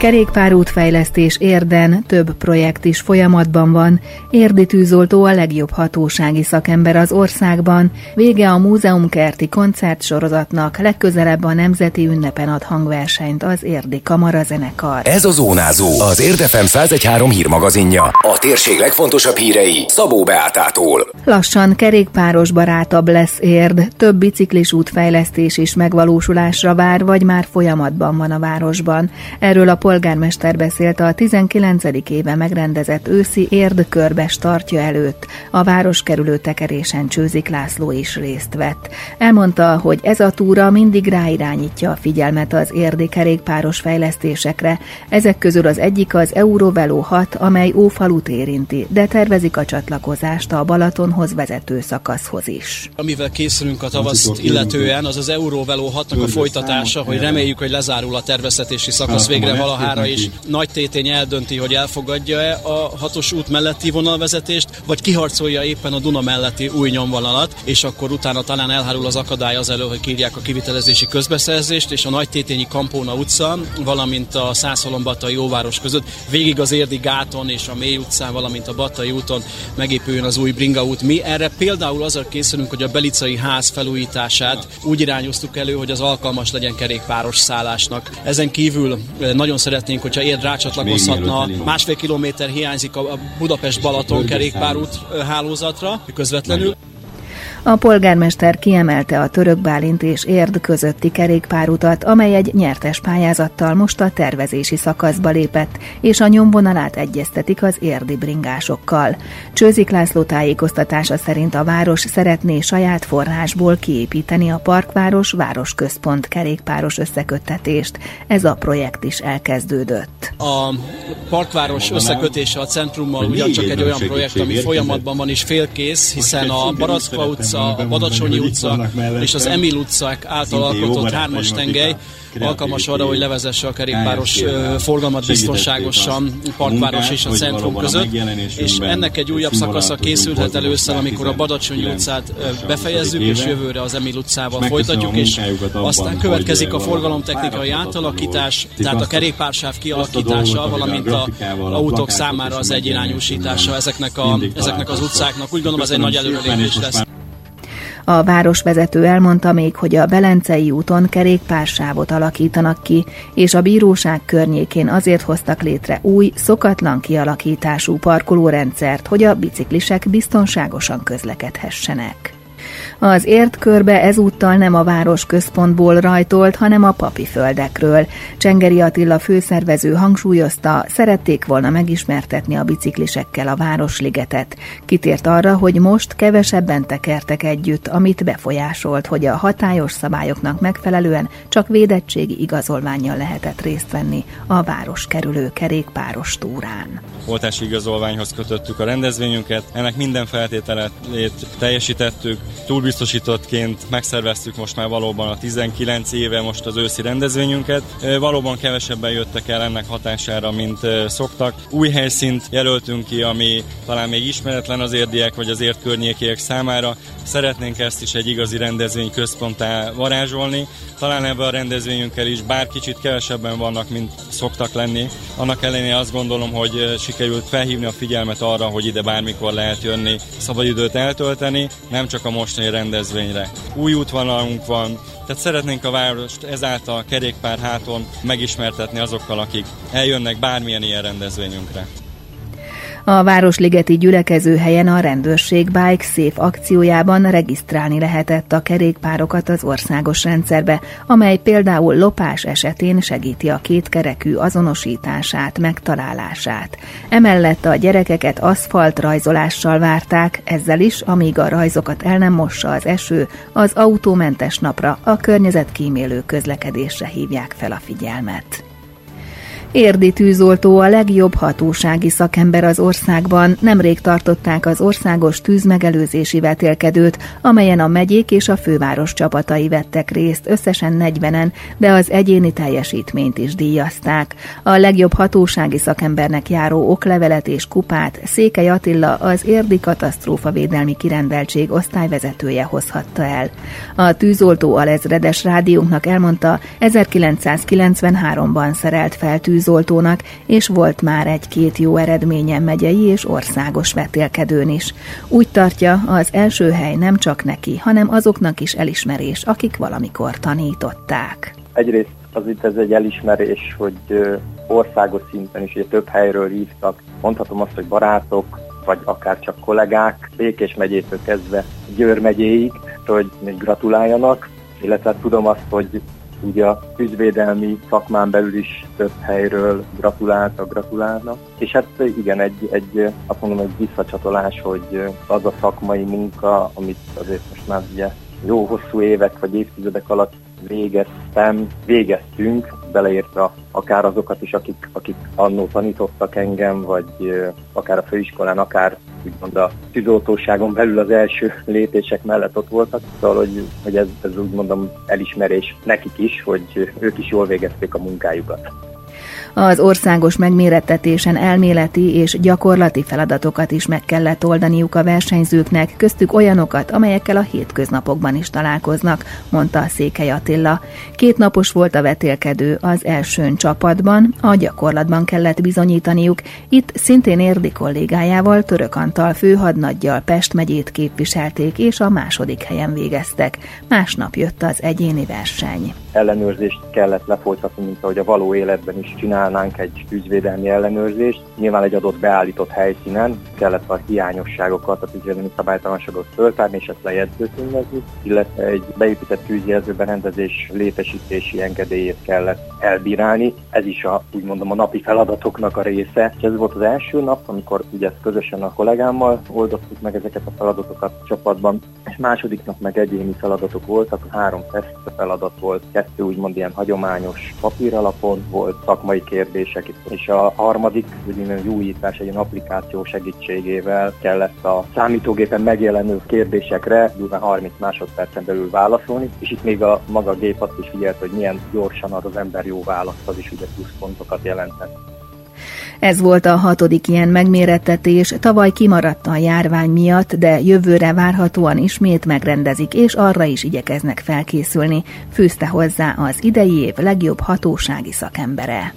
Kerékpárútfejlesztés érden több projekt is folyamatban van. Érdi tűzoltó a legjobb hatósági szakember az országban. Vége a múzeumkerti koncertsorozatnak, legközelebb a Nemzeti Ünnepen ad hangversenyt az Érdi Kamara zenekar. Ez a Zónázó, az Érdefem 1013 hírmagazinja. A térség legfontosabb hírei Szabó Beátától. Lassan kerékpáros barátabb lesz Érd, több biciklis útfejlesztés is megvalósulásra vár, vagy már folyamatban van a városban. Erről a polgármester beszélt a 19. éve megrendezett őszi érdkörbe startja előtt. A városkerülő tekerésen Csőzik László is részt vett. Elmondta, hogy ez a túra mindig ráirányítja a figyelmet az érdi kerékpáros fejlesztésekre. Ezek közül az egyik az Eurovelo 6, amely Ófalut érinti, de tervezik a csatlakozást a Balatonhoz vezető szakaszhoz is. Amivel készülünk a tavaszt illetően, az az Eurovelo 6-nak a folytatása, hogy reméljük, hogy lezárul a terveztetési szakasz végre valaha valahára is nagy tétény eldönti, hogy elfogadja-e a hatos út melletti vonalvezetést, vagy kiharcolja éppen a Duna melletti új nyomvonalat, és akkor utána talán elhárul az akadály az elő, hogy kírják a kivitelezési közbeszerzést, és a nagy tétényi Kampóna utca, valamint a Szászolombatai óváros között végig az Érdi gáton és a Mély utcán, valamint a Battai úton megépüljön az új Bringa út. Mi erre például azzal készülünk, hogy a Belicai ház felújítását úgy irányoztuk elő, hogy az alkalmas legyen kerékpáros szállásnak. Ezen kívül eh, nagyon szeretnénk, hogyha Érd rácsatlakozhatna. Másfél kilométer hiányzik a Budapest-Balaton kerékpárút hálózatra közvetlenül. A polgármester kiemelte a török Bálint és Érd közötti kerékpárutat, amely egy nyertes pályázattal most a tervezési szakaszba lépett, és a nyomvonalát egyeztetik az érdi bringásokkal. Csőzik László tájékoztatása szerint a város szeretné saját forrásból kiépíteni a parkváros városközpont kerékpáros összeköttetést. Ez a projekt is elkezdődött. A parkváros összekötése a centrummal ugyancsak egy olyan projekt, ami folyamatban van és félkész, hiszen a Barackva utca utca, a Badacsonyi utca és az Emil utcák által alkotott hármas tengely alkalmas arra, hogy levezesse a kerékpáros forgalmat biztonságosan parkváros és a centrum között, és ennek egy újabb szakasza készülhet először, amikor a Badacsonyi utcát befejezzük, és jövőre az Emil utcával folytatjuk, és aztán következik a forgalomtechnikai átalakítás, tehát a kerékpársáv kialakítása, valamint a autók számára az egyirányúsítása ezeknek, a, ezeknek az utcáknak. Úgy gondolom, ez egy nagy előrelépés lesz. A városvezető elmondta még, hogy a Belencei úton kerékpársávot alakítanak ki, és a bíróság környékén azért hoztak létre új, szokatlan kialakítású parkolórendszert, hogy a biciklisek biztonságosan közlekedhessenek. Az ért körbe ezúttal nem a város központból rajtolt, hanem a papi földekről. Csengeri Attila főszervező hangsúlyozta, szerették volna megismertetni a biciklisekkel a Városligetet. Kitért arra, hogy most kevesebben tekertek együtt, amit befolyásolt, hogy a hatályos szabályoknak megfelelően csak védettségi igazolványjal lehetett részt venni a város kerülő kerékpáros túrán. Oltási igazolványhoz kötöttük a rendezvényünket, ennek minden feltételét teljesítettük, túl biztosítottként megszerveztük most már valóban a 19 éve most az őszi rendezvényünket. Valóban kevesebben jöttek el ennek hatására, mint szoktak. Új helyszínt jelöltünk ki, ami talán még ismeretlen az érdiek vagy az ért környékiek számára. Szeretnénk ezt is egy igazi rendezvény központtá varázsolni. Talán ebben a rendezvényünkkel is bár kicsit kevesebben vannak, mint szoktak lenni. Annak ellenére azt gondolom, hogy sikerült felhívni a figyelmet arra, hogy ide bármikor lehet jönni, szabadidőt eltölteni, nem csak a mostani rendezvényre. Új útvonalunk van, tehát szeretnénk a várost ezáltal kerékpár háton megismertetni azokkal, akik eljönnek bármilyen ilyen rendezvényünkre. A Városligeti gyülekezőhelyen a rendőrség Bike Safe akciójában regisztrálni lehetett a kerékpárokat az országos rendszerbe, amely például lopás esetén segíti a kétkerekű azonosítását, megtalálását. Emellett a gyerekeket aszfalt rajzolással várták, ezzel is, amíg a rajzokat el nem mossa az eső, az autómentes napra a környezetkímélő közlekedésre hívják fel a figyelmet. Érdi tűzoltó a legjobb hatósági szakember az országban. Nemrég tartották az országos tűzmegelőzési vetélkedőt, amelyen a megyék és a főváros csapatai vettek részt, összesen 40-en, de az egyéni teljesítményt is díjazták. A legjobb hatósági szakembernek járó oklevelet és kupát Székely Attila az Érdi Katasztrófa Védelmi Kirendeltség osztályvezetője hozhatta el. A tűzoltó alezredes rádiónknak elmondta, 1993-ban szerelt fel tűz tűzoltónak, és volt már egy-két jó eredménye megyei és országos vetélkedőn is. Úgy tartja, az első hely nem csak neki, hanem azoknak is elismerés, akik valamikor tanították. Egyrészt az itt ez egy elismerés, hogy országos szinten is ugye több helyről hívtak. Mondhatom azt, hogy barátok, vagy akár csak kollégák, Békés megyétől kezdve Győr megyéig, hogy még gratuláljanak, illetve tudom azt, hogy ugye a tűzvédelmi szakmán belül is több helyről gratuláltak, gratulálnak. És hát igen, egy, egy azt mondom, egy visszacsatolás, hogy az a szakmai munka, amit azért most már ugye jó hosszú évek vagy évtizedek alatt végeztem, végeztünk, beleértve akár azokat is, akik, akik annó tanítottak engem, vagy akár a főiskolán, akár úgymond a tűzoltóságon belül az első lépések mellett ott voltak, szóval hogy, hogy ez, ez úgy mondom elismerés nekik is, hogy ők is jól végezték a munkájukat. Az országos megmérettetésen elméleti és gyakorlati feladatokat is meg kellett oldaniuk a versenyzőknek, köztük olyanokat, amelyekkel a hétköznapokban is találkoznak, mondta Székely Attila. Két napos volt a vetélkedő az elsőn csapatban, a gyakorlatban kellett bizonyítaniuk, itt szintén érdi kollégájával Török Antal főhadnaggyal Pest megyét képviselték és a második helyen végeztek. Másnap jött az egyéni verseny. Ellenőrzést kellett lefolytatni, mint ahogy a való életben is csinál csinálnánk egy tűzvédelmi ellenőrzést. Nyilván egy adott beállított helyszínen kellett a hiányosságokat, a tűzvédelmi szabálytalanságot föltárni és ezt lejegyzőkönyvezni, illetve egy beépített tűzjelző berendezés létesítési engedélyét kellett elbírálni. Ez is a, úgy mondom, a napi feladatoknak a része. És ez volt az első nap, amikor ugye ezt közösen a kollégámmal oldottuk meg ezeket a feladatokat a csapatban, és második nap meg egyéni feladatok voltak, három teszt feladat volt, kettő úgymond ilyen hagyományos papíralapon volt, szakmai kérdések, és a harmadik, úgynevezett újítás egy applikáció segítségével kellett a számítógépen megjelenő kérdésekre durván 30 másodpercen belül válaszolni, és itt még a maga gép azt is figyelt, hogy milyen gyorsan ad az ember jó választ, az is ugye pluszpontokat jelentett. Ez volt a hatodik ilyen megmérettetés, tavaly kimaradt a járvány miatt, de jövőre várhatóan ismét megrendezik, és arra is igyekeznek felkészülni, fűzte hozzá az idei év legjobb hatósági szakembere.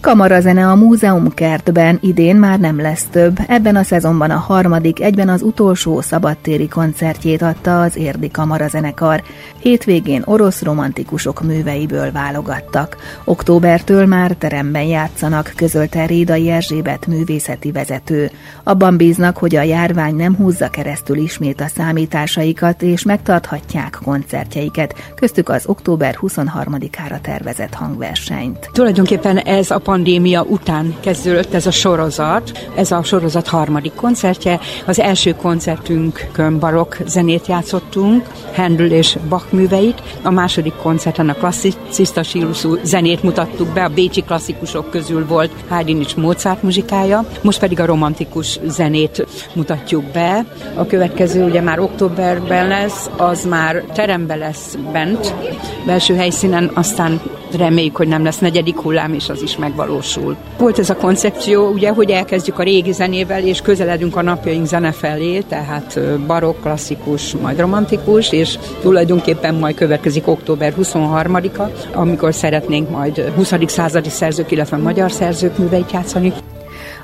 Kamarazene a múzeum kertben idén már nem lesz több. Ebben a szezonban a harmadik, egyben az utolsó szabadtéri koncertjét adta az Érdi Kamarazenekar. Hétvégén orosz romantikusok műveiből válogattak. Októbertől már teremben játszanak, közölte Rédai Erzsébet művészeti vezető. Abban bíznak, hogy a járvány nem húzza keresztül ismét a számításaikat, és megtarthatják koncertjeiket, köztük az október 23-ára tervezett hangversenyt. Tulajdonképpen ez a pandémia után kezdődött ez a sorozat. Ez a sorozat harmadik koncertje. Az első koncertünkön barokk zenét játszottunk, Handel és Bach műveit. A második koncerten a klasszicista stílusú zenét mutattuk be, a bécsi klasszikusok közül volt Haydn és Mozart muzsikája. Most pedig a romantikus zenét mutatjuk be. A következő ugye már októberben lesz, az már teremben lesz bent, belső helyszínen, aztán reméljük, hogy nem lesz negyedik hullám, és az is megvalósul. Volt ez a koncepció, ugye, hogy elkezdjük a régi zenével, és közeledünk a napjaink zene felé, tehát barokk, klasszikus, majd romantikus, és tulajdonképpen majd következik október 23-a, amikor szeretnénk majd 20. századi szerzők, illetve magyar szerzők műveit játszani.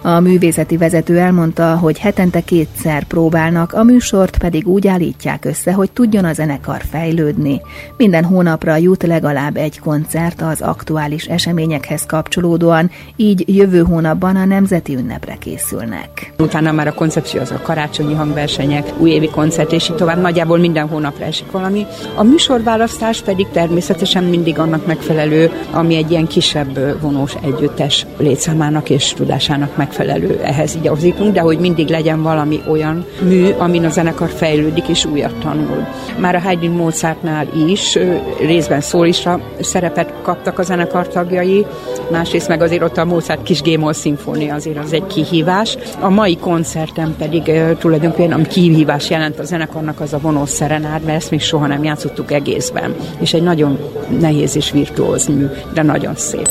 A művészeti vezető elmondta, hogy hetente kétszer próbálnak, a műsort pedig úgy állítják össze, hogy tudjon a zenekar fejlődni. Minden hónapra jut legalább egy koncert az aktuális eseményekhez kapcsolódóan, így jövő hónapban a nemzeti ünnepre készülnek. Utána már a koncepció az a karácsonyi hangversenyek, újévi koncert, és így tovább nagyjából minden hónapra esik valami. A műsorválasztás pedig természetesen mindig annak megfelelő, ami egy ilyen kisebb vonós együttes létszámának és tudásának megfelelő megfelelő ehhez igazítunk, de hogy mindig legyen valami olyan mű, amin a zenekar fejlődik és újat tanul. Már a Haydn Mozartnál is részben szólista szerepet kaptak a zenekar tagjai, másrészt meg azért ott a Mozart kis Gémol szimfónia azért az egy kihívás. A mai koncerten pedig tulajdonképpen a kihívás jelent a zenekarnak az a vonós szerenád, mert ezt még soha nem játszottuk egészben. És egy nagyon nehéz és virtuóz mű, de nagyon szép.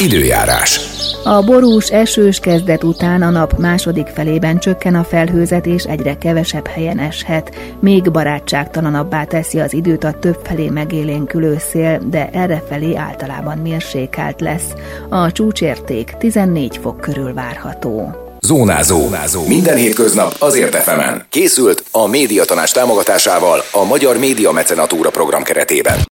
Időjárás. A borús, esős kezdet után a nap második felében csökken a felhőzet, és egyre kevesebb helyen eshet. Még barátságtalanabbá teszi az időt a több felé megélénkülő szél, de errefelé általában mérsékelt lesz. A csúcsérték 14 fok körül várható. Zónázó. Zónázó. Minden hétköznap azért efemen. Készült a médiatanás támogatásával a Magyar Média Mecenatúra program keretében.